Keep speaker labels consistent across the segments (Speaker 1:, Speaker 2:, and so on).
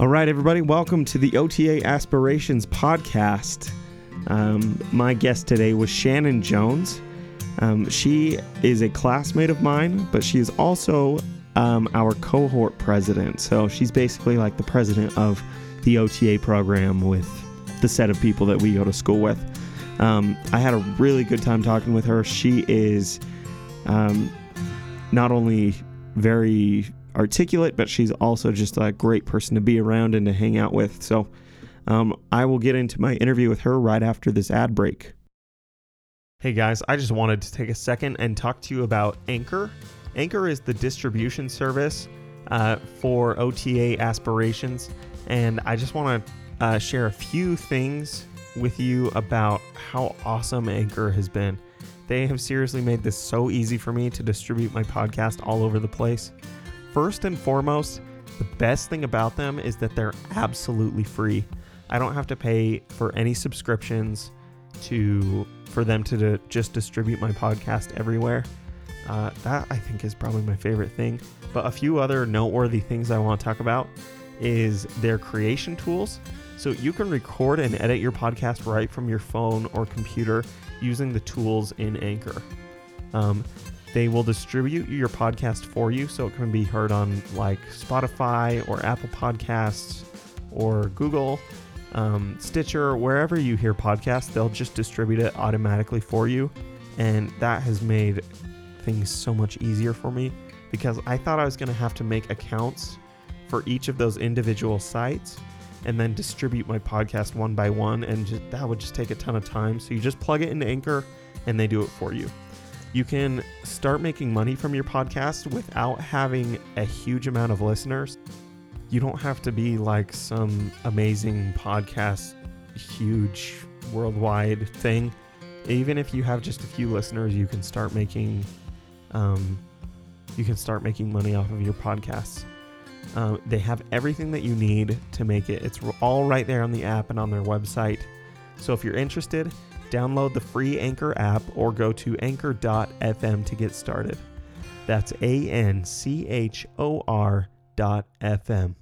Speaker 1: All right, everybody, welcome to the OTA Aspirations podcast. Um, my guest today was Shannon Jones. Um, she is a classmate of mine, but she is also um, our cohort president. So she's basically like the president of the OTA program with the set of people that we go to school with. Um, I had a really good time talking with her. She is um, not only very articulate, but she's also just a great person to be around and to hang out with. So um, I will get into my interview with her right after this ad break. Hey guys, I just wanted to take a second and talk to you about Anchor. Anchor is the distribution service uh, for OTA aspirations, and I just want to uh, share a few things with you about how awesome Anchor has been. They have seriously made this so easy for me to distribute my podcast all over the place. First and foremost, the best thing about them is that they're absolutely free. I don't have to pay for any subscriptions to for them to, just distribute my podcast everywhere. Uh, that I think is probably my favorite thing. But a few other noteworthy things I want to talk about is their creation tools. So you can record and edit your podcast right from your phone or computer using the tools in Anchor. Um, they will distribute your podcast for you. So it can be heard on like Spotify or Apple Podcasts or Google, um, Stitcher, wherever you hear podcasts, they'll just distribute it automatically for you. And that has made things so much easier for me because I thought I was going to have to make accounts for each of those individual sites and then distribute my podcast one by one. And just, that would just take a ton of time. So you just plug it into anchor and they do it for you you can start making money from your podcast without having a huge amount of listeners you don't have to be like some amazing podcast huge worldwide thing even if you have just a few listeners you can start making um, you can start making money off of your podcasts um, they have everything that you need to make it. It's all right there on the app and on their website. So if you're interested, download the free Anchor app or go to anchor.fm to get started. That's A N C H O R dot FM.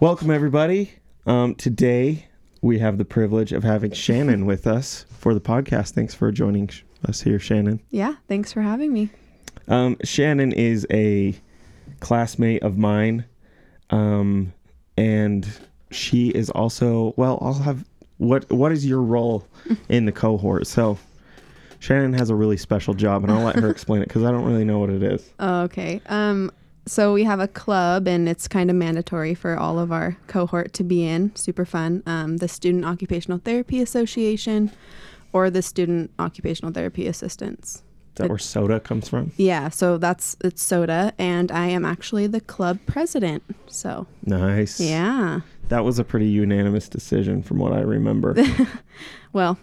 Speaker 1: Welcome, everybody. Um, today, we have the privilege of having Shannon with us for the podcast. Thanks for joining us here, Shannon.
Speaker 2: Yeah, thanks for having me.
Speaker 1: Um, Shannon is a classmate of mine. Um, and she is also, well, I'll have, what, what is your role in the cohort? So Shannon has a really special job and I'll let her explain it because I don't really know what it is.
Speaker 2: Oh, okay. Um, so we have a club and it's kind of mandatory for all of our cohort to be in. Super fun. Um, the Student Occupational Therapy Association or the Student Occupational Therapy Assistants.
Speaker 1: Is that where SOTA comes from?
Speaker 2: Yeah, so that's it's SOTA, and I am actually the club president. So
Speaker 1: nice.
Speaker 2: Yeah.
Speaker 1: That was a pretty unanimous decision, from what I remember.
Speaker 2: well,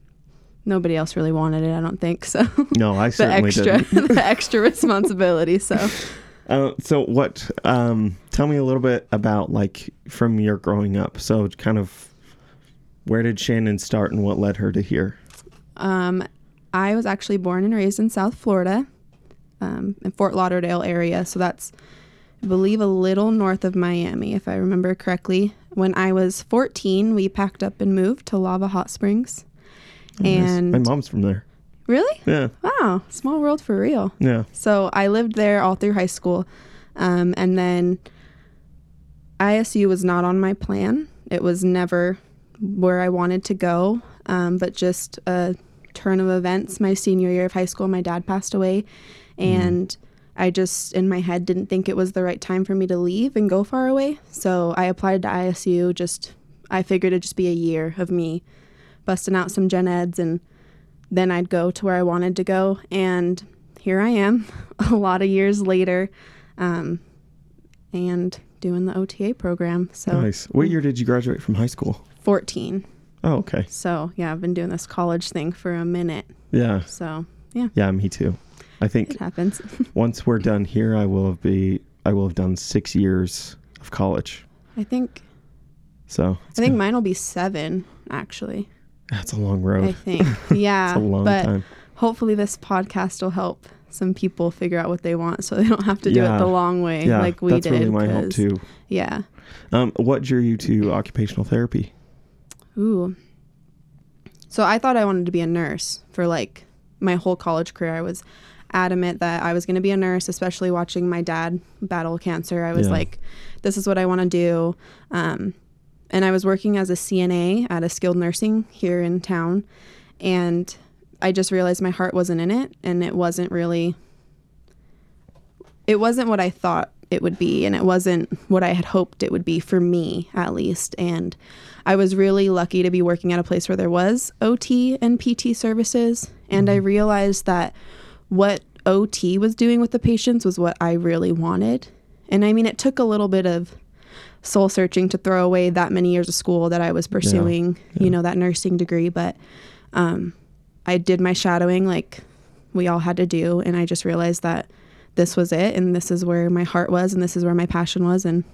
Speaker 2: nobody else really wanted it. I don't think so.
Speaker 1: No, I
Speaker 2: the
Speaker 1: certainly
Speaker 2: extra,
Speaker 1: didn't.
Speaker 2: the extra responsibility. So.
Speaker 1: Uh, so what? Um, tell me a little bit about like from your growing up. So kind of, where did Shannon start, and what led her to here?
Speaker 2: Um, I was actually born and raised in South Florida, um, in Fort Lauderdale area. So that's, I believe, a little north of Miami, if I remember correctly. When I was 14, we packed up and moved to Lava Hot Springs.
Speaker 1: Oh, nice.
Speaker 2: and
Speaker 1: my mom's from there.
Speaker 2: really,
Speaker 1: Yeah,
Speaker 2: wow, small world for real.
Speaker 1: yeah.
Speaker 2: So I lived there all through high school, um, and then ISU was not on my plan. It was never where I wanted to go, um, but just a turn of events. My senior year of high school, my dad passed away, and I just in my head didn't think it was the right time for me to leave and go far away. So I applied to ISU. Just I figured it'd just be a year of me busting out some gen eds and then I'd go to where I wanted to go. And here I am, a lot of years later, um, and doing the OTA program. So
Speaker 1: Nice. What year did you graduate from high school?
Speaker 2: 14.
Speaker 1: Oh, okay.
Speaker 2: So yeah, I've been doing this college thing for a minute.
Speaker 1: Yeah,
Speaker 2: So
Speaker 1: yeah. Yeah, me too. I think
Speaker 2: it happens.
Speaker 1: once we're done here, I will have be I will have done six years of college.
Speaker 2: I think
Speaker 1: So
Speaker 2: I think mine will be seven actually.
Speaker 1: that's a long road.
Speaker 2: I think. Yeah.
Speaker 1: It's a long
Speaker 2: but
Speaker 1: time.
Speaker 2: hopefully this podcast will help some people figure out what they want so they don't have to do
Speaker 1: Yeah.
Speaker 2: it the long way
Speaker 1: yeah,
Speaker 2: like we
Speaker 1: that's
Speaker 2: did.
Speaker 1: really my hope
Speaker 2: 'cause-
Speaker 1: too.
Speaker 2: Yeah.
Speaker 1: Um, what drew you to occupational therapy?
Speaker 2: Ooh. So I thought I wanted to be a nurse for like my whole college career. I was adamant that I was going to be a nurse, especially watching my dad battle cancer. I was
Speaker 1: Yeah.
Speaker 2: like, this is what I want to do. Um, and I was working as a CNA at a skilled nursing here in town. And I just realized my heart wasn't in it and it wasn't really, it wasn't what I thought it would be. And it wasn't what I had hoped it would be for me, at least. And I was really lucky to be working at a place where there was OT and PT services. And I realized that what OT was doing with the patients was what I really wanted. And I mean, it took a little bit of soul searching to throw away that many years of school that I was pursuing,
Speaker 1: yeah.
Speaker 2: you know, that nursing degree. But um, I did my shadowing like we all had to do. And I just realized that this was it. And this is where my heart was. And this is where my passion was. And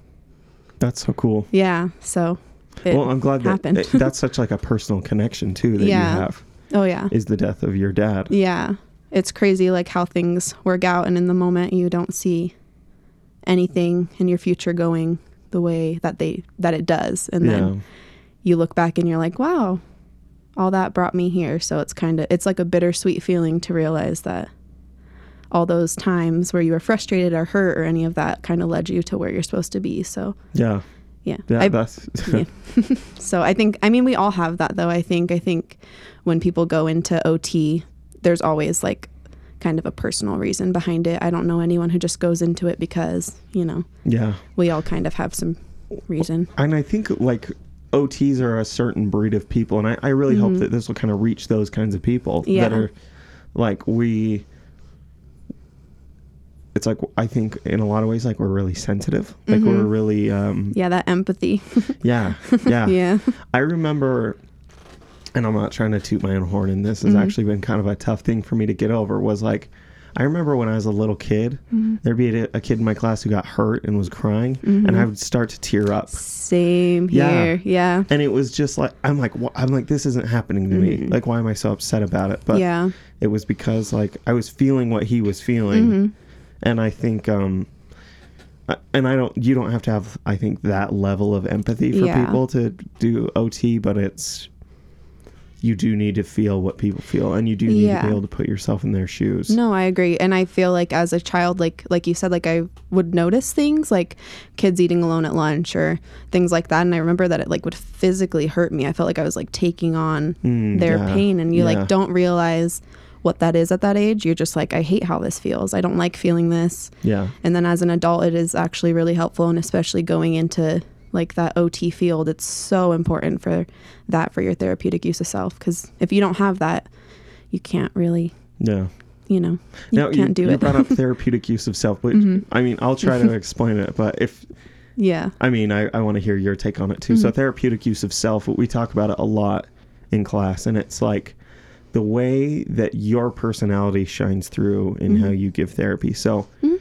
Speaker 1: That's so cool.
Speaker 2: yeah, so
Speaker 1: well, I'm glad that
Speaker 2: happened.
Speaker 1: it- that's such like a personal connection too that
Speaker 2: Yeah.
Speaker 1: you have
Speaker 2: oh, yeah.
Speaker 1: is the death of your dad.
Speaker 2: Yeah. It's crazy like how things work out and in the moment you don't see anything in your future going the way that they that it does and
Speaker 1: yeah.
Speaker 2: then you look back and you're like, "Wow, all that brought me here." So it's kind of it's like a bittersweet feeling to realize that all those times where you were frustrated or hurt or any of that kind of led you to where you're supposed to be. So,
Speaker 1: Yeah.
Speaker 2: yeah.
Speaker 1: Yeah.
Speaker 2: I-
Speaker 1: that's
Speaker 2: yeah. So I think I mean we all have that though. I think I think when people go into OT, there's always like kind of a personal reason behind it. I don't know anyone who just goes into it because, you know,
Speaker 1: yeah.
Speaker 2: we all kind of have some reason.
Speaker 1: And I think like OTs are a certain breed of people, and I, I really hope
Speaker 2: Mhm.
Speaker 1: that this will kind of reach those kinds of people that are like we. It's like I think in a lot of ways, like we're really sensitive, like we're
Speaker 2: Mhm.
Speaker 1: really, um,
Speaker 2: Yeah, that empathy.
Speaker 1: yeah, yeah.
Speaker 2: yeah.
Speaker 1: I remember, and I'm not trying to toot my own horn, and this has
Speaker 2: Mhm.
Speaker 1: actually been kind of a tough thing for me to get over. Was like, I remember when I was a little kid,
Speaker 2: Mhm.
Speaker 1: there'd be a, a kid in my class who got hurt and was crying, and
Speaker 2: Mhm.
Speaker 1: I would start to tear up.
Speaker 2: Same
Speaker 1: Yeah.
Speaker 2: here. Yeah.
Speaker 1: and it was just like I'm like wh- I'm like this isn't happening to me.
Speaker 2: Mhm.
Speaker 1: Like why am I so upset about it? But
Speaker 2: yeah.
Speaker 1: it was because like I was feeling what he was feeling,
Speaker 2: Mhm.
Speaker 1: and I think um, and I don't you don't have to have I think that level of empathy for
Speaker 2: Yeah.
Speaker 1: people to do OT, but it's you do need to feel what people feel, and you do need
Speaker 2: Yeah.
Speaker 1: to be able to put yourself in their shoes.
Speaker 2: No, I agree. And I feel like as a child, like like you said, like I would notice things like kids eating alone at lunch or things like that. And I remember that it like would physically hurt me. I felt like I was like taking on
Speaker 1: Mm,
Speaker 2: their
Speaker 1: yeah,
Speaker 2: pain and you
Speaker 1: yeah.
Speaker 2: like don't realize what that is at that age. You're just like, I hate how this feels. I don't like feeling this.
Speaker 1: Yeah,
Speaker 2: And then as an adult, it is actually really helpful. And especially going into like that OT field, it's so important for that for your therapeutic use of self. Because if you don't have that, you can't really,
Speaker 1: yeah.
Speaker 2: you know, you
Speaker 1: now
Speaker 2: can't
Speaker 1: you,
Speaker 2: do
Speaker 1: you
Speaker 2: it.
Speaker 1: brought up therapeutic use of self, which
Speaker 2: Mhm.
Speaker 1: I mean I'll try to explain it, but if
Speaker 2: yeah.
Speaker 1: I mean, I, I want to hear your take on it too. So,
Speaker 2: Mhm.
Speaker 1: therapeutic use of self, we talk about it a lot in class, and it's like the way that your personality shines through in how
Speaker 2: Mhm.
Speaker 1: you give therapy. So,
Speaker 2: Mhm.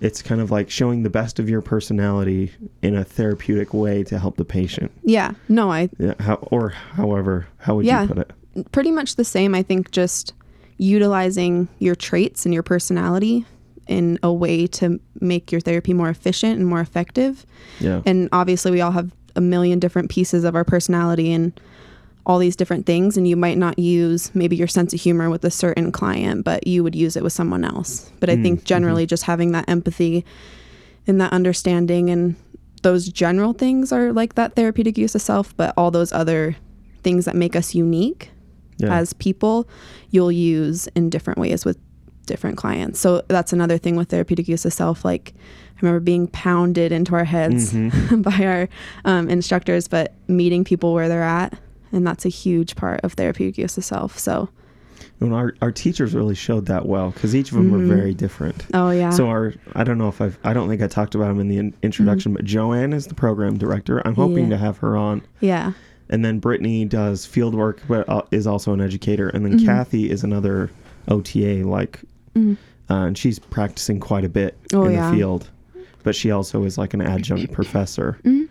Speaker 1: It's kind of like showing the best of your personality in a therapeutic way to help the patient.
Speaker 2: Yeah. No, I
Speaker 1: Yeah, how, or however, how would
Speaker 2: Yeah.
Speaker 1: you put it?
Speaker 2: pretty much the same. I think just utilizing your traits and your personality in a way to make your therapy more efficient and more effective.
Speaker 1: Yeah.
Speaker 2: And obviously, we all have a million different pieces of our personality and all these different things. And you might not use maybe your sense of humor with a certain client, but you would use it with someone else. But I
Speaker 1: Mm,
Speaker 2: think generally, just having that empathy and that understanding and those general things are like that therapeutic use of self, but all those other things that make us unique
Speaker 1: yeah.
Speaker 2: as people, you'll use in different ways with different clients. So that's another thing with therapeutic use of self. Like I remember being pounded into our heads
Speaker 1: Mhm.
Speaker 2: by our um, instructors, but meeting people where they're at. And that's a huge part of therapeutic use of self. So,
Speaker 1: And our, our teachers really showed that well because each of them
Speaker 2: Mhm.
Speaker 1: were very different.
Speaker 2: oh, yeah.
Speaker 1: So our, I don't know if I've, I don't think I talked about them in the in- introduction, but Joanne is the program director. I'm hoping
Speaker 2: Mm-hmm. Yeah.
Speaker 1: to have her on,
Speaker 2: yeah.
Speaker 1: and then Brittany does field work, but uh, is also an educator, and then
Speaker 2: Mhm.
Speaker 1: Kathy is another OTA, like,
Speaker 2: Mhm.
Speaker 1: uh, and she's practicing quite a bit
Speaker 2: Oh,
Speaker 1: in
Speaker 2: yeah.
Speaker 1: the field, but she also is like an adjunct professor.
Speaker 2: Mhm.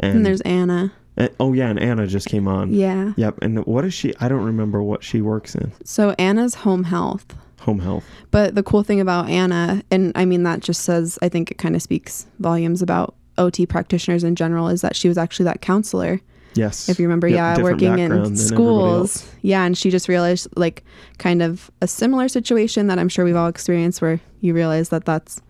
Speaker 1: And,
Speaker 2: And there's Anna.
Speaker 1: And- oh yeah, and Anna just came on.
Speaker 2: Yeah.
Speaker 1: Yep. And what is she? I don't remember what she works in.
Speaker 2: So Anna's home health.
Speaker 1: home health.
Speaker 2: But the cool thing about Anna, and I mean, that just says, I think it kind of speaks volumes about OT practitioners in general, is that she was actually that counselor.
Speaker 1: Yes.
Speaker 2: If you remember,
Speaker 1: Yep,
Speaker 2: yeah, working in schools. Yeah, and she just realized, like, kind of a similar situation that I'm sure we've all experienced where you realize that that's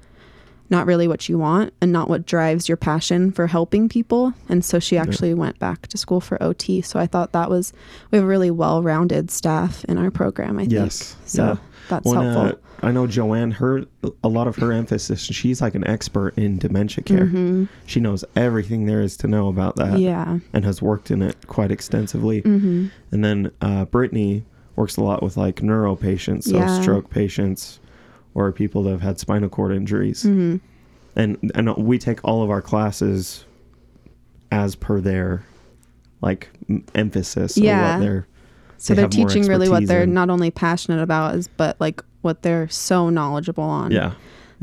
Speaker 2: not really what you want and not what drives your passion for helping people. And so she actually went back to school for OT. So I thought that was, we have a really well rounded staff in our program, I think.
Speaker 1: Yes.
Speaker 2: So
Speaker 1: yeah.
Speaker 2: that's
Speaker 1: When,
Speaker 2: helpful.
Speaker 1: uh, I know Joanne. Her a lot of her emphasis. She's like an expert in dementia care.
Speaker 2: hmm
Speaker 1: She knows everything there is to know about that,
Speaker 2: Yeah.
Speaker 1: and has worked in it quite extensively.
Speaker 2: hmm
Speaker 1: And then uh, Brittany works a lot with like neuro patients, so
Speaker 2: Yeah.
Speaker 1: stroke patients, or people that have had spinal cord injuries.
Speaker 2: hmm
Speaker 1: And and we take all of our classes as per their like m- emphasis. or
Speaker 2: Yeah.
Speaker 1: what they're
Speaker 2: So
Speaker 1: they
Speaker 2: they're teaching really what they're
Speaker 1: in.
Speaker 2: not only passionate about, is but like what they're so knowledgeable on.
Speaker 1: yeah.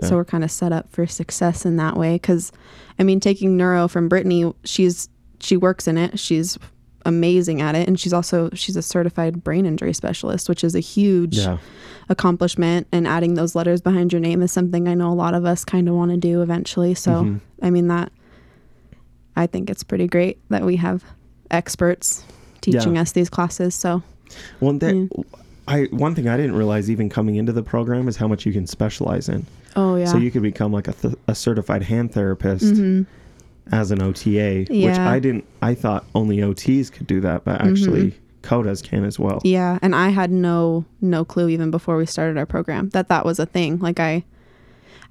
Speaker 1: yeah.
Speaker 2: So we're kind of set up for success in that way. Because, I mean, taking neuro from Brittany, she's she works in it. She's amazing at it, and she's also she's a certified brain injury specialist, which is a huge
Speaker 1: Yeah.
Speaker 2: accomplishment. And adding those letters behind your name is something I know a lot of us kind of want to do eventually. So,
Speaker 1: Mhm.
Speaker 2: I mean that I think it's pretty great that we have experts teaching
Speaker 1: Yeah.
Speaker 2: us these classes. So,
Speaker 1: One thing,
Speaker 2: Yeah.
Speaker 1: I one thing I didn't realize even coming into the program is how much you can specialize in.
Speaker 2: oh yeah.
Speaker 1: So you could become like a, th- a certified hand therapist
Speaker 2: hmm
Speaker 1: as an OTA, which I didn't. I thought only OTs could do that, but actually COTAs can as well.
Speaker 2: Mm-hmm. Yeah, and I had no no clue even before we started our program that that was a thing. Like I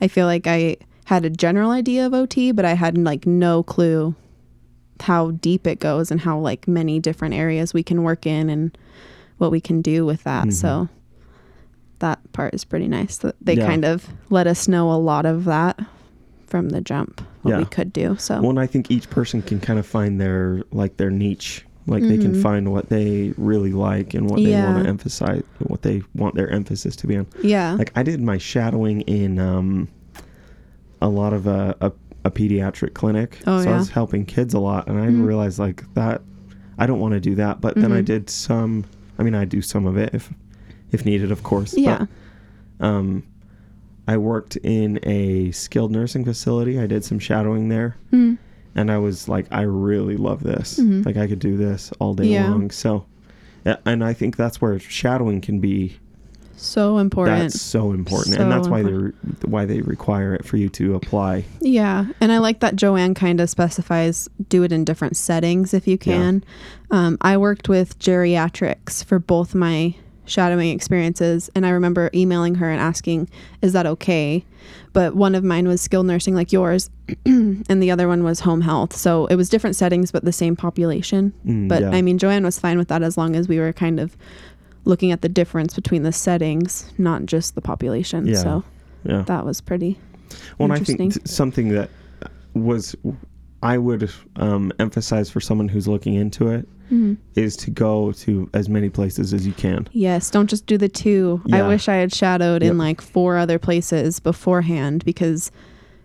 Speaker 2: I feel like I had a general idea of OT, but I had like no clue how deep it goes and how like many different areas we can work in and what we can do with that.
Speaker 1: Mhm.
Speaker 2: So that part is pretty nice that they
Speaker 1: Yeah.
Speaker 2: kind of let us know a lot of that from the jump what we could do. So
Speaker 1: Well, and I think each person can kind of find their like their niche. Like they can
Speaker 2: Mhm.
Speaker 1: find what they really like and what they want to emphasize, what they want their emphasis to be on.
Speaker 2: yeah.
Speaker 1: Like I did my shadowing in um, a lot of uh, a a pediatric clinic,
Speaker 2: Oh,
Speaker 1: so I was helping kids a lot, and I
Speaker 2: Mhm.
Speaker 1: realized like that I don't want to do that. But then I
Speaker 2: Mhm.
Speaker 1: did some. I mean, I do some of it if if needed, of course.
Speaker 2: yeah.
Speaker 1: But, um, I worked in a skilled nursing facility. I did some shadowing there,
Speaker 2: Mm.
Speaker 1: and I was like, I really love this.
Speaker 2: Mhm.
Speaker 1: Like I could do this all day
Speaker 2: Yeah.
Speaker 1: long. So, and I think that's where shadowing can be
Speaker 2: So important.
Speaker 1: that's so important, and
Speaker 2: So
Speaker 1: that's why they
Speaker 2: important.
Speaker 1: why they require it for you to apply.
Speaker 2: Yeah, and I like that Joanne kind of specifies do it in different settings if you can. Um, I worked with geriatrics for both my shadowing experiences, and I remember emailing her and asking, "Is that okay?" But one of mine was skilled nursing, like yours, and the other one was home health. So it was different settings, but the same population.
Speaker 1: Mm,
Speaker 2: But
Speaker 1: yeah.
Speaker 2: I mean, Joanne was fine with that as long as we were kind of looking at the difference between the settings, not just the population.
Speaker 1: Yeah.
Speaker 2: So
Speaker 1: yeah.
Speaker 2: that was pretty.
Speaker 1: Well, I think t- something that was I would um, emphasize for someone who's looking into it
Speaker 2: Mhm.
Speaker 1: is to go to as many places as you can.
Speaker 2: Yes, don't just do the two. I wish I had shadowed in like four other places beforehand because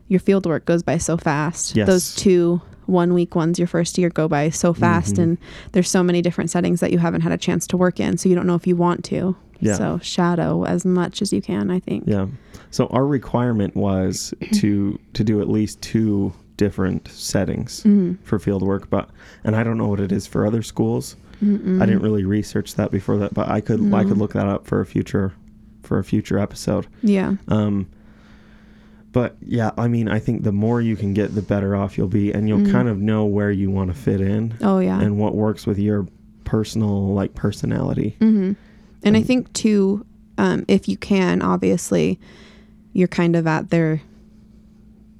Speaker 2: your field work goes by so fast.
Speaker 1: Yes.
Speaker 2: Those two one week ones your first year go by so fast
Speaker 1: Mhm.
Speaker 2: and there's so many different settings that you haven't had a chance to work in so you don't know if you want to.
Speaker 1: Yeah.
Speaker 2: So shadow as much as you can, I think.
Speaker 1: Yeah. So our requirement was to to do at least two different settings
Speaker 2: Mhm.
Speaker 1: for field work, but and I don't know what it is for other schools.
Speaker 2: Mm-mm.
Speaker 1: I didn't really research that before that, but I could I could look that up for a future for a future episode.
Speaker 2: Yeah.
Speaker 1: Um, but yeah, I mean, I think the more you can get, the better off you'll be, and you'll
Speaker 2: Mhm.
Speaker 1: kind of know where you want to fit in
Speaker 2: Oh yeah.
Speaker 1: and what works with your personal like personality.
Speaker 2: hmm And I think too, um, if you can, obviously, you're kind of at their,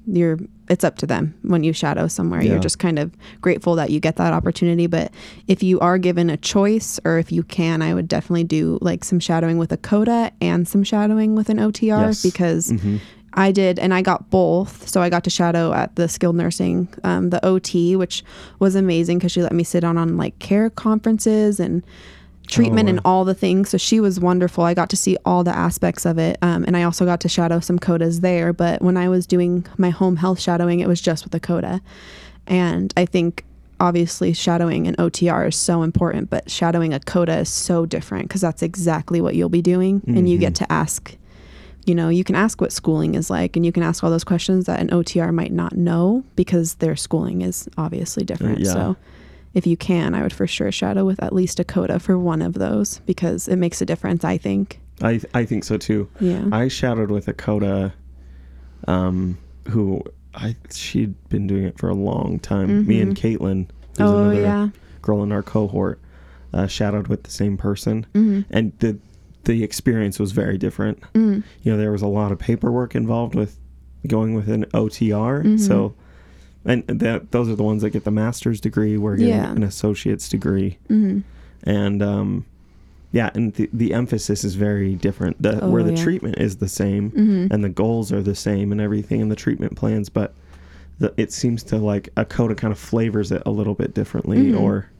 Speaker 2: you're. It's up to them when you shadow somewhere.
Speaker 1: Yeah.
Speaker 2: You're just kind of grateful that you get that opportunity. But if you are given a choice, or if you can, I would definitely do like some shadowing with a COTA and some shadowing with an OTR
Speaker 1: Yes.
Speaker 2: because
Speaker 1: hmm
Speaker 2: I did, and I got both. So I got to shadow at the skilled nursing, um, the OT, which was amazing because she let me sit on on like care conferences and treatment
Speaker 1: Oh,
Speaker 2: and all the things. So she was wonderful. I got to see all the aspects of it, um, and I also got to shadow some COTAs there. But when I was doing my home health shadowing, it was just with a COTA, and I think obviously shadowing an OTR is so important, but shadowing a COTA is so different because that's exactly what you'll be doing. And you get
Speaker 1: Mhm.
Speaker 2: to ask, you know, you can ask what schooling is like and you can ask all those questions that an OTR might not know because their schooling is obviously different.
Speaker 1: yeah.
Speaker 2: So if you can, I would for sure shadow with at least a COTA for one of those because it makes a difference, I think.
Speaker 1: I I think so too.
Speaker 2: Yeah.
Speaker 1: I shadowed with a COTA, um, who I she'd been doing it for a long time. Me and Caitlin, who's
Speaker 2: oh,
Speaker 1: another
Speaker 2: yeah.
Speaker 1: girl in our cohort, uh, shadowed with the same person,
Speaker 2: hmm
Speaker 1: and the the experience was very different.
Speaker 2: mm
Speaker 1: You know, there was a lot of paperwork involved with going with an OTR.
Speaker 2: Mhm.
Speaker 1: So, and that those are the ones that get the master's degree. We're getting
Speaker 2: Yeah.
Speaker 1: an associate's degree,
Speaker 2: hmm
Speaker 1: and um, yeah, and the, the emphasis is very different. The
Speaker 2: Oh,
Speaker 1: where the
Speaker 2: yeah.
Speaker 1: treatment is the same,
Speaker 2: hmm
Speaker 1: and the goals are the same, and everything, and the treatment plans, but. The, it seems to like a COTA kind of flavors it a little bit differently,
Speaker 2: Mhm.
Speaker 1: or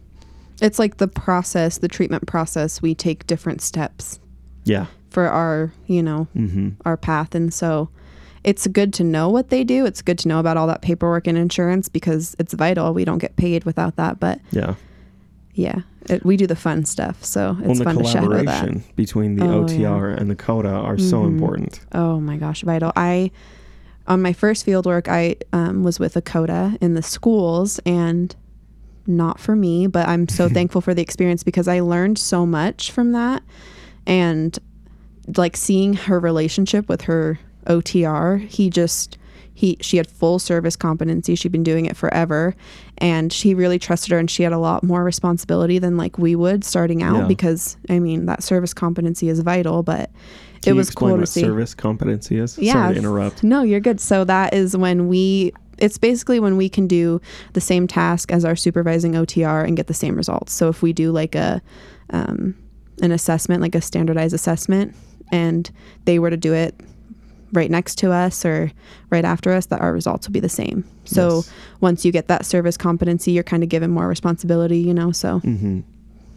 Speaker 2: It's like the process, the treatment process. We take different steps
Speaker 1: yeah,
Speaker 2: for our, you know,
Speaker 1: mm-hmm.
Speaker 2: our path. And so it's good to know what they do. It's good to know about all that paperwork and insurance because it's vital. We don't get paid without that. But
Speaker 1: yeah.
Speaker 2: yeah, it, we do the fun stuff. So
Speaker 1: well,
Speaker 2: it's
Speaker 1: the
Speaker 2: fun to shadow that.
Speaker 1: collaboration between the
Speaker 2: Oh,
Speaker 1: OTR and the COTA are so
Speaker 2: Mhm.
Speaker 1: important.
Speaker 2: Oh my gosh, vital. I, on my first field work, I um, was with a COTA in the schools and not for me, but I'm so thankful for the experience because I learned so much from that. And like seeing her relationship with her OTR, he just, he, she had full service competency. She'd been doing it forever and she really trusted her and she had a lot more responsibility than like we would starting out
Speaker 1: Yeah.
Speaker 2: because I mean, that service competency is vital, but
Speaker 1: Can
Speaker 2: it was cool to see.
Speaker 1: service competency is?
Speaker 2: Yeah.
Speaker 1: Sorry to interrupt.
Speaker 2: No, you're good. So that is when we it's basically when we can do the same task as our supervising OTR and get the same results. So if we do like a um, an assessment, like a standardized assessment, and they were to do it right next to us or right after us, that our results will be the same. So
Speaker 1: Yes.
Speaker 2: once you get that service competency, you're kind of given more responsibility, you know. So
Speaker 1: mm-hmm.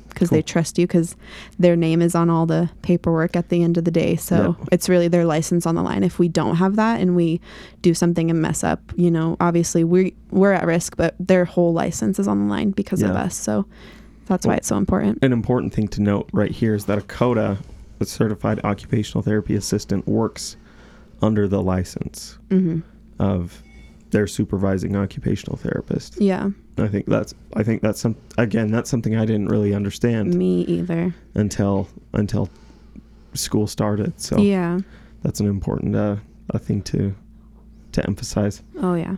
Speaker 2: because they trust you because their name is on all the paperwork at the end of the day. So
Speaker 1: Yeah.
Speaker 2: it's really their license on the line. If we don't have that and we do something and mess up, you know, obviously we we're at risk, but their whole license is on the line because of us. So that's why it's so important.
Speaker 1: An important thing to note right here is that a COTA, a certified occupational therapy assistant, works under the license
Speaker 2: hmm
Speaker 1: of their supervising occupational therapist.
Speaker 2: Yeah,
Speaker 1: I think that's I think that's some again that's something I didn't really understand
Speaker 2: me either.
Speaker 1: until until school started. So
Speaker 2: Yeah.
Speaker 1: that's an important uh, a thing to to emphasize.
Speaker 2: Oh yeah.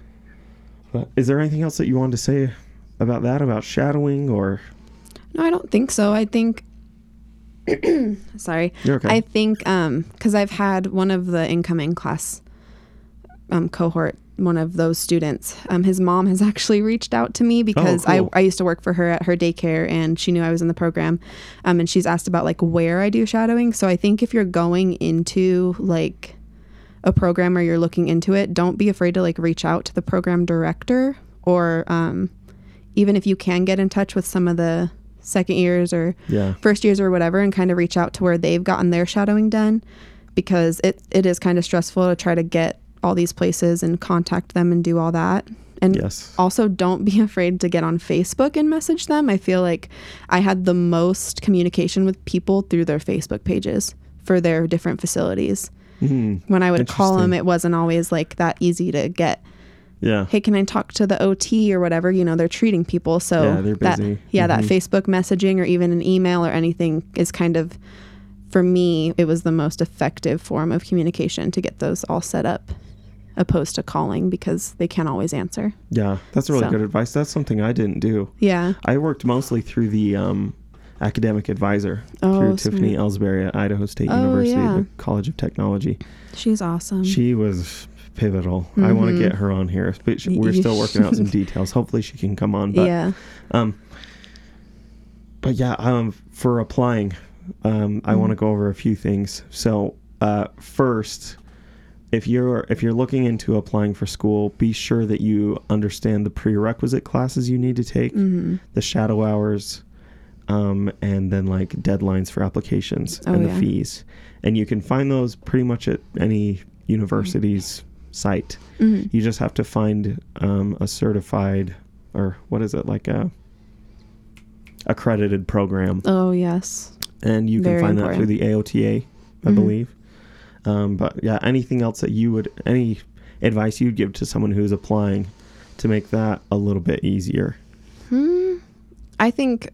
Speaker 1: But is there anything else that you wanted to say about that about shadowing or
Speaker 2: No, I don't think so. I think. sorry.
Speaker 1: you're okay?
Speaker 2: I think um because I've had one of the incoming class um cohort, one of those students. Um, his mom has actually reached out to me because
Speaker 1: cool.
Speaker 2: I I used to work for her at her daycare and she knew I was in the program, um, and she's asked about like where I do shadowing. So I think if you're going into like a program or you're looking into it, don't be afraid to like reach out to the program director or um, even if you can get in touch with some of the second years or
Speaker 1: yeah.
Speaker 2: first years or whatever and kind of reach out to where they've gotten their shadowing done because it, it is kind of stressful to try to get all these places and contact them and do all that. And
Speaker 1: Yes.
Speaker 2: also don't be afraid to get on Facebook and message them. I feel like I had the most communication with people through their Facebook pages for their different facilities.
Speaker 1: Mhm.
Speaker 2: When I would call them, it wasn't always like that easy to get
Speaker 1: Yeah.
Speaker 2: hey, can I talk to the OT or whatever? You know, they're treating people. So
Speaker 1: Yeah, they're
Speaker 2: that,
Speaker 1: busy.
Speaker 2: yeah, that
Speaker 1: Mhm.
Speaker 2: Facebook messaging or even an email or anything is kind of, for me, it was the most effective form of communication to get those all set up, opposed to calling because they can't always answer.
Speaker 1: Yeah. That's really
Speaker 2: So.
Speaker 1: good advice. That's something I didn't do.
Speaker 2: Yeah.
Speaker 1: I worked mostly through the um, academic advisor
Speaker 2: Oh,
Speaker 1: through
Speaker 2: smart.
Speaker 1: Tiffany Ellsbury at Idaho State
Speaker 2: Oh,
Speaker 1: University,
Speaker 2: yeah.
Speaker 1: the College of Technology.
Speaker 2: She's awesome.
Speaker 1: She was pivotal. I want to get her on here, but sh-
Speaker 2: Y-
Speaker 1: we're still working out some details. Hopefully, she can come on. But
Speaker 2: yeah.
Speaker 1: um, but yeah, um, for applying, um, I
Speaker 2: Mm-hmm.
Speaker 1: want to go over a few things. So, uh, first, if you're if you're looking into applying for school, be sure that you understand the prerequisite classes you need to take,
Speaker 2: hmm
Speaker 1: the shadow hours, um, and then like deadlines for applications
Speaker 2: Oh,
Speaker 1: and the
Speaker 2: yeah.
Speaker 1: fees. And you can find those pretty much at any university's site.
Speaker 2: hmm
Speaker 1: You just have to find um, a certified or what is it like a accredited program,
Speaker 2: Oh yes.
Speaker 1: and you can
Speaker 2: Very
Speaker 1: find that through the AOTA, I
Speaker 2: Mhm.
Speaker 1: believe. Um, but yeah, anything else that you would any advice you'd give to someone who's applying to make that a little bit easier?
Speaker 2: Hmm. I think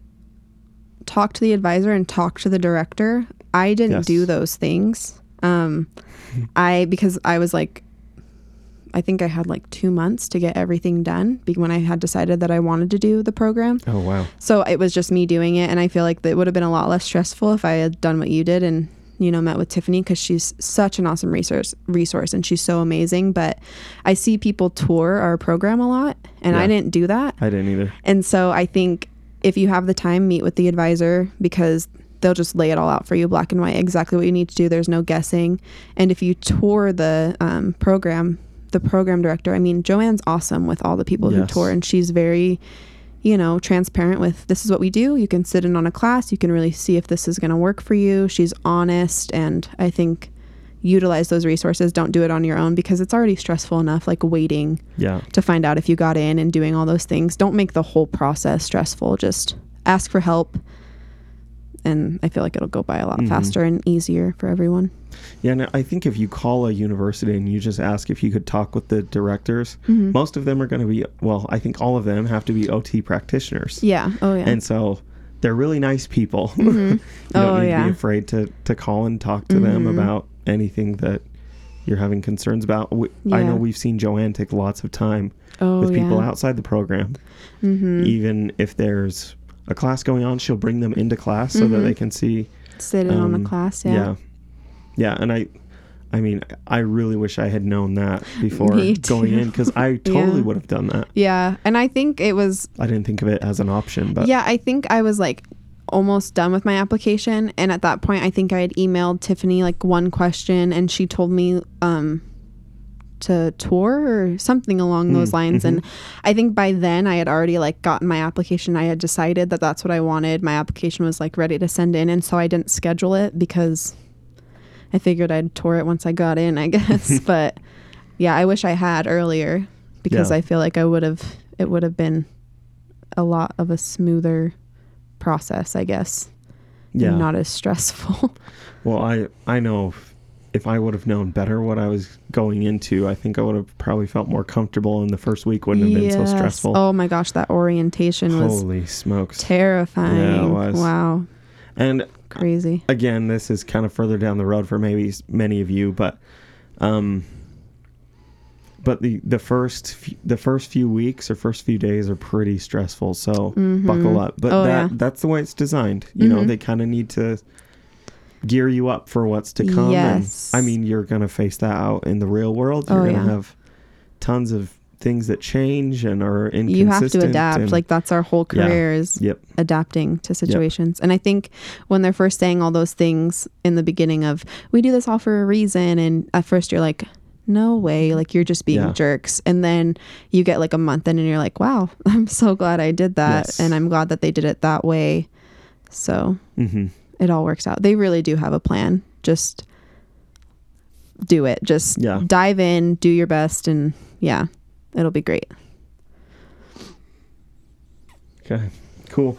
Speaker 2: talk to the advisor and talk to the director. I didn't
Speaker 1: Yes.
Speaker 2: do those things. Um, I because I was like, I think I had like two months to get everything done when I had decided that I wanted to do the program.
Speaker 1: Oh wow.
Speaker 2: So it was just me doing it, and I feel like it would have been a lot less stressful if I had done what you did and you know met with Tiffany because she's such an awesome resource resource and she's so amazing. But I see people tour our program a lot, and I didn't do that.
Speaker 1: I didn't either.
Speaker 2: And so I think if you have the time, meet with the advisor because they'll just lay it all out for you, black and white, exactly what you need to do. There's no guessing. And if you tour the um, program, the program director, I mean, Joanne's awesome with all the people who tour, and she's very, you know, transparent with this is what we do. You can sit in on a class, you can really see if this is going to work for you. She's honest, and I think utilize those resources. Don't do it on your own because it's already stressful enough, like waiting
Speaker 1: Yeah.
Speaker 2: to find out if you got in and doing all those things. Don't make the whole process stressful. Just ask for help. And I feel like it'll go by a lot
Speaker 1: Mhm.
Speaker 2: faster and easier for everyone.
Speaker 1: Yeah, and I think if you call a university and you just ask if you could talk with the directors,
Speaker 2: Mhm.
Speaker 1: most of them are going to be, well, I think all of them have to be OT practitioners.
Speaker 2: Yeah. Oh, yeah.
Speaker 1: And so they're really nice people.
Speaker 2: Mhm.
Speaker 1: you don't
Speaker 2: Oh,
Speaker 1: need to be afraid to, to call and talk to them
Speaker 2: Mhm.
Speaker 1: about anything that you're having concerns about. We, I know we've seen Joanne take lots of time
Speaker 2: oh,
Speaker 1: with people
Speaker 2: yeah.
Speaker 1: outside the program.
Speaker 2: Mm-hmm.
Speaker 1: Even if there's a class going on, she'll bring them into class so that they can see
Speaker 2: Sit in on
Speaker 1: um,
Speaker 2: the class.
Speaker 1: yeah.
Speaker 2: Yeah.
Speaker 1: yeah. and I I mean, I really wish I had known that before going in because I totally
Speaker 2: Yeah.
Speaker 1: would have done that.
Speaker 2: Yeah. And I think it was,
Speaker 1: I didn't think of it as an option, but
Speaker 2: yeah, I think I was like almost done with my application. And at that point, I think I had emailed Tiffany like one question and she told me, um, to tour or something along those
Speaker 1: Mm,
Speaker 2: lines. And
Speaker 1: mhm.
Speaker 2: i think by then i had already like gotten my application. I had decided that that's what i wanted. My application was like ready to send in. And so i didn't schedule it because i figured i'd tour it once i got in i guess. But yeah i wish i had earlier because
Speaker 1: Yeah.
Speaker 2: i feel like i would have it would have been a lot of a smoother process i guess.
Speaker 1: Yeah.
Speaker 2: not as stressful.
Speaker 1: Well, I I know if, I would have known better what I was going into, I think I would have probably felt more comfortable, and the first week wouldn't have been so stressful.
Speaker 2: oh my gosh that orientation was
Speaker 1: Holy smokes!
Speaker 2: terrifying Yeah,
Speaker 1: was.
Speaker 2: wow
Speaker 1: And
Speaker 2: crazy
Speaker 1: again, this is kind of further down the road for maybe many of you, but um, but the the first the first few weeks or first few days are pretty stressful. So
Speaker 2: Mhm.
Speaker 1: buckle up. But
Speaker 2: Oh,
Speaker 1: that
Speaker 2: yeah.
Speaker 1: that's the way it's designed. You know,
Speaker 2: Mhm.
Speaker 1: they kind of need to gear you up for what's to come.
Speaker 2: Yes.
Speaker 1: And I mean, you're gonna face that out in the real world. You're
Speaker 2: Oh,
Speaker 1: gonna
Speaker 2: yeah.
Speaker 1: have tons of things that change and are inconsistent.
Speaker 2: you have to adapt
Speaker 1: and-
Speaker 2: like that's our whole
Speaker 1: Yeah.
Speaker 2: is
Speaker 1: yep,
Speaker 2: adapting to situations and i think when they're first saying all those things in the beginning of we do this all for a reason and at first you're like no way like you're just being
Speaker 1: Yeah.
Speaker 2: jerks and then you get like a month in and you're like wow i'm so glad i did that
Speaker 1: Yes.
Speaker 2: and i'm glad that they did it that way so
Speaker 1: hmm
Speaker 2: it all works out they really do have a plan just do it just
Speaker 1: Yeah.
Speaker 2: dive in do your best and yeah it'll be great
Speaker 1: Okay, cool.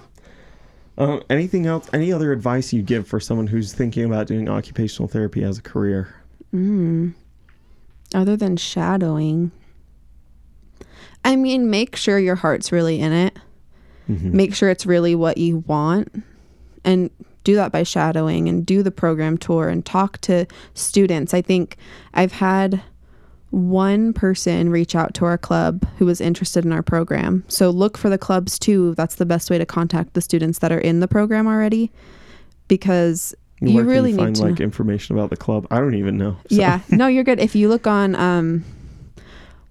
Speaker 1: Um, anything else? Any other advice you give for someone who's thinking about doing occupational therapy as a career?
Speaker 2: Mm. Other than shadowing, I mean, make sure your heart's really in it.
Speaker 1: Mhm.
Speaker 2: Make sure it's really what you want. And do that by shadowing and do the program tour and talk to students. I think I've had one person reach out to our club who was interested in our program. So look for the clubs too. That's the best way to contact the students that are in the program already because you
Speaker 1: Where
Speaker 2: really
Speaker 1: can you
Speaker 2: need
Speaker 1: find
Speaker 2: to
Speaker 1: like information about the club? I don't even know. So-
Speaker 2: yeah no you're good if you look on um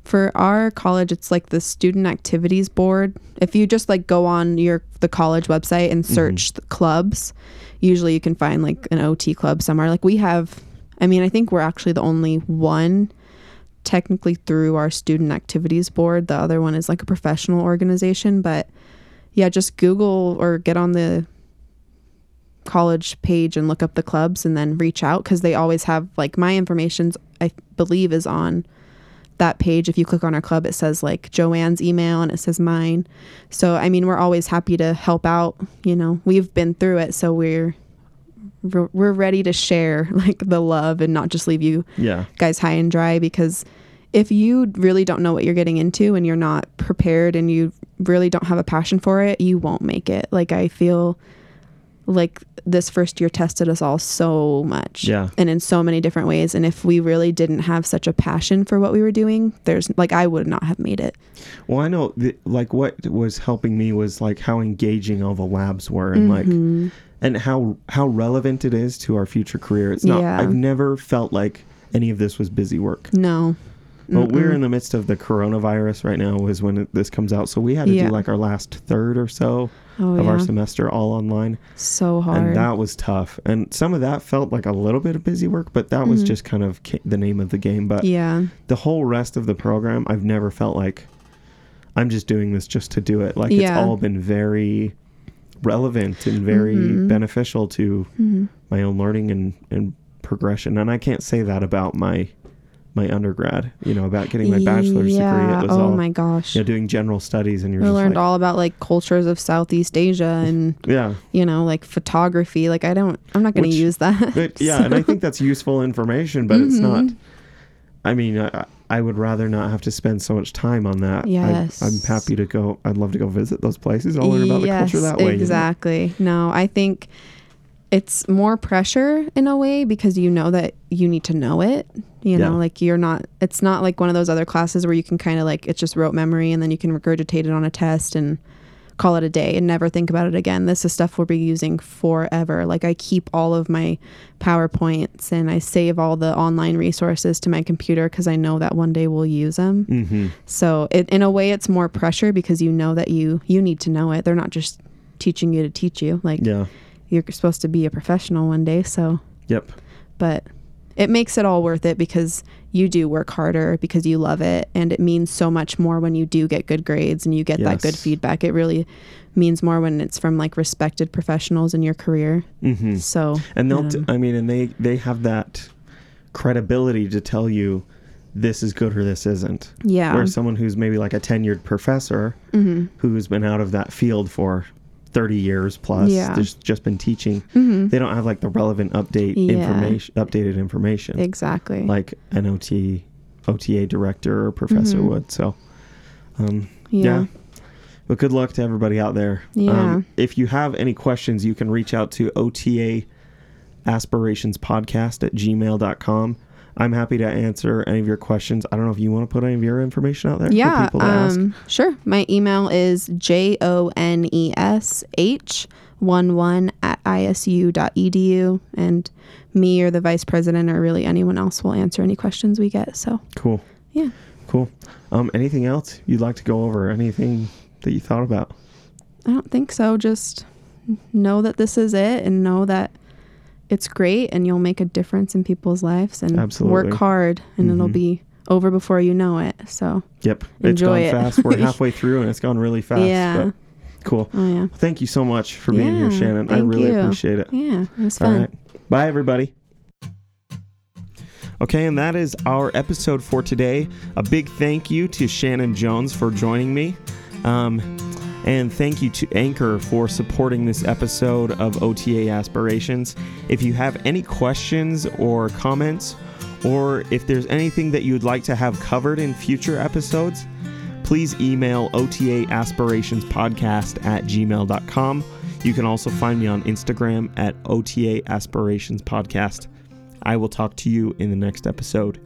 Speaker 2: for our college it's like the student activities board. If you just like go on your the college website and
Speaker 1: Mm-hmm.
Speaker 2: search the clubs usually you can find like an ot club somewhere. Like we have i mean i think we're actually the only one technically through our student activities board. The other one is like a professional organization but yeah just google or get on the college page and look up the clubs and then reach out because they always have like my information's i believe is on that page, if you click on our club, it says like Joanne's email and it says mine. So, I mean, we're always happy to help out. You know, we've been through it, so we're we're ready to share like the love and not just leave you
Speaker 1: Yeah.
Speaker 2: guys high and dry because if you really don't know what you're getting into and you're not prepared and you really don't have a passion for it, you won't make it. Like I feel like this first year tested us all so much.
Speaker 1: Yeah.
Speaker 2: And in so many different ways. And if we really didn't have such a passion for what we were doing, there's like I would not have made it.
Speaker 1: Well, I know, th- like, what was helping me was like how engaging all the labs were, and like,
Speaker 2: Mhm.
Speaker 1: and how how relevant it is to our future career. It's not.
Speaker 2: Yeah.
Speaker 1: I've never felt like any of this was busy work.
Speaker 2: no.
Speaker 1: Well, we're in the midst of the coronavirus right now. Is when it, this comes out, so we had to
Speaker 2: Yeah.
Speaker 1: do like our last third or so
Speaker 2: oh,
Speaker 1: of
Speaker 2: yeah.
Speaker 1: our semester all online,
Speaker 2: so hard.
Speaker 1: and that was tough. And some of that felt like a little bit of busy work, but that was
Speaker 2: Mhm.
Speaker 1: just kind of ca- the name of the game. But
Speaker 2: yeah.
Speaker 1: the whole rest of the program, I've never felt like I'm just doing this just to do it. Like it's all been very relevant and very
Speaker 2: Mhm.
Speaker 1: beneficial to
Speaker 2: Mhm.
Speaker 1: my own learning and, and progression. And I can't say that about my my undergrad, you know, about getting my bachelor's
Speaker 2: yeah.
Speaker 1: degree. It was
Speaker 2: oh
Speaker 1: all
Speaker 2: my gosh.
Speaker 1: you know, doing general studies and you're just
Speaker 2: learned
Speaker 1: like,
Speaker 2: all about like cultures of Southeast Asia and
Speaker 1: yeah.
Speaker 2: you know like photography. Like I don't, I'm not going to use that.
Speaker 1: But yeah, and I think that's useful information, but it's not
Speaker 2: Mhm.
Speaker 1: I mean, I, I would rather not have to spend so much time on that. I-
Speaker 2: Yes.
Speaker 1: I'm happy to go. I'd love to go visit those places. I'll learn about the culture that way. you know?
Speaker 2: Exactly. No, I think it's more pressure in a way because you know that you need to know it. You know,
Speaker 1: Yeah.
Speaker 2: like you're not, it's not like one of those other classes where you can kind of like, it's just rote memory and then you can regurgitate it on a test and call it a day and never think about it again. This is stuff we'll be using forever. Like I keep all of my PowerPoints and I save all the online resources to my computer because I know that one day we'll use them.
Speaker 1: Mm-hmm.
Speaker 2: So it, in a way, it's more pressure because you know that you you need to know it. They're not just teaching you to teach you. Like
Speaker 1: Yeah.
Speaker 2: You're supposed to be a professional one day. So,
Speaker 1: Yep.
Speaker 2: but it makes it all worth it because you do work harder because you love it, and it means so much more when you do get good grades and you get that good feedback. It really means more when it's from like respected professionals in your career.
Speaker 1: Mm-hmm.
Speaker 2: So
Speaker 1: And they'll. T-
Speaker 2: um,
Speaker 1: I mean, and they they have that credibility to tell you this is good or this isn't.
Speaker 2: yeah,
Speaker 1: Where someone who's maybe like a tenured professor
Speaker 2: hmm
Speaker 1: who's been out of that field for 30 years plus,
Speaker 2: Yeah.
Speaker 1: just just been teaching,
Speaker 2: mm-hmm.
Speaker 1: they don't have like the relevant update
Speaker 2: Yeah.
Speaker 1: information, updated information.
Speaker 2: exactly.
Speaker 1: like an OT, OTA director or professor
Speaker 2: Mhm.
Speaker 1: would. So, um,
Speaker 2: yeah.
Speaker 1: yeah. But good luck to everybody out there.
Speaker 2: Yeah.
Speaker 1: Um, if you have any questions, you can reach out to OTA aspirations podcast at gmail.com. I'm happy to answer any of your questions. I don't know if you want to put any of your information out there for
Speaker 2: Yeah,
Speaker 1: people to ask.
Speaker 2: um, sure. My email is j o n e s h one one at isu.edu, and me or the vice president or really anyone else will answer any questions we get. So
Speaker 1: Cool.
Speaker 2: yeah,
Speaker 1: Cool. Um, anything else you'd like to go over? Anything that you thought about?
Speaker 2: I don't think so. Just know that this is it, and know that it's great, and you'll make a difference in people's lives, and
Speaker 1: Absolutely.
Speaker 2: work hard, and it'll
Speaker 1: Mhm.
Speaker 2: be over before you know it. So
Speaker 1: Yep.
Speaker 2: Enjoy
Speaker 1: it's
Speaker 2: it.
Speaker 1: gone fast. We're halfway through and it's gone really fast.
Speaker 2: yeah,
Speaker 1: cool.
Speaker 2: oh yeah,
Speaker 1: Thank you so much for being here, Shannon. I really
Speaker 2: you.
Speaker 1: appreciate it.
Speaker 2: yeah. It was fun.
Speaker 1: right. Bye, everybody. Okay, and that is our episode for today. A big thank you to Shannon Jones for joining me. Um, and thank you to Anchor for supporting this episode of OTA Aspirations. If you have any questions or comments, or if there's anything that you'd like to have covered in future episodes, please email OTA Aspirations Podcast at gmail.com. You can also find me on Instagram at OTA Aspirations Podcast. I will talk to you in the next episode.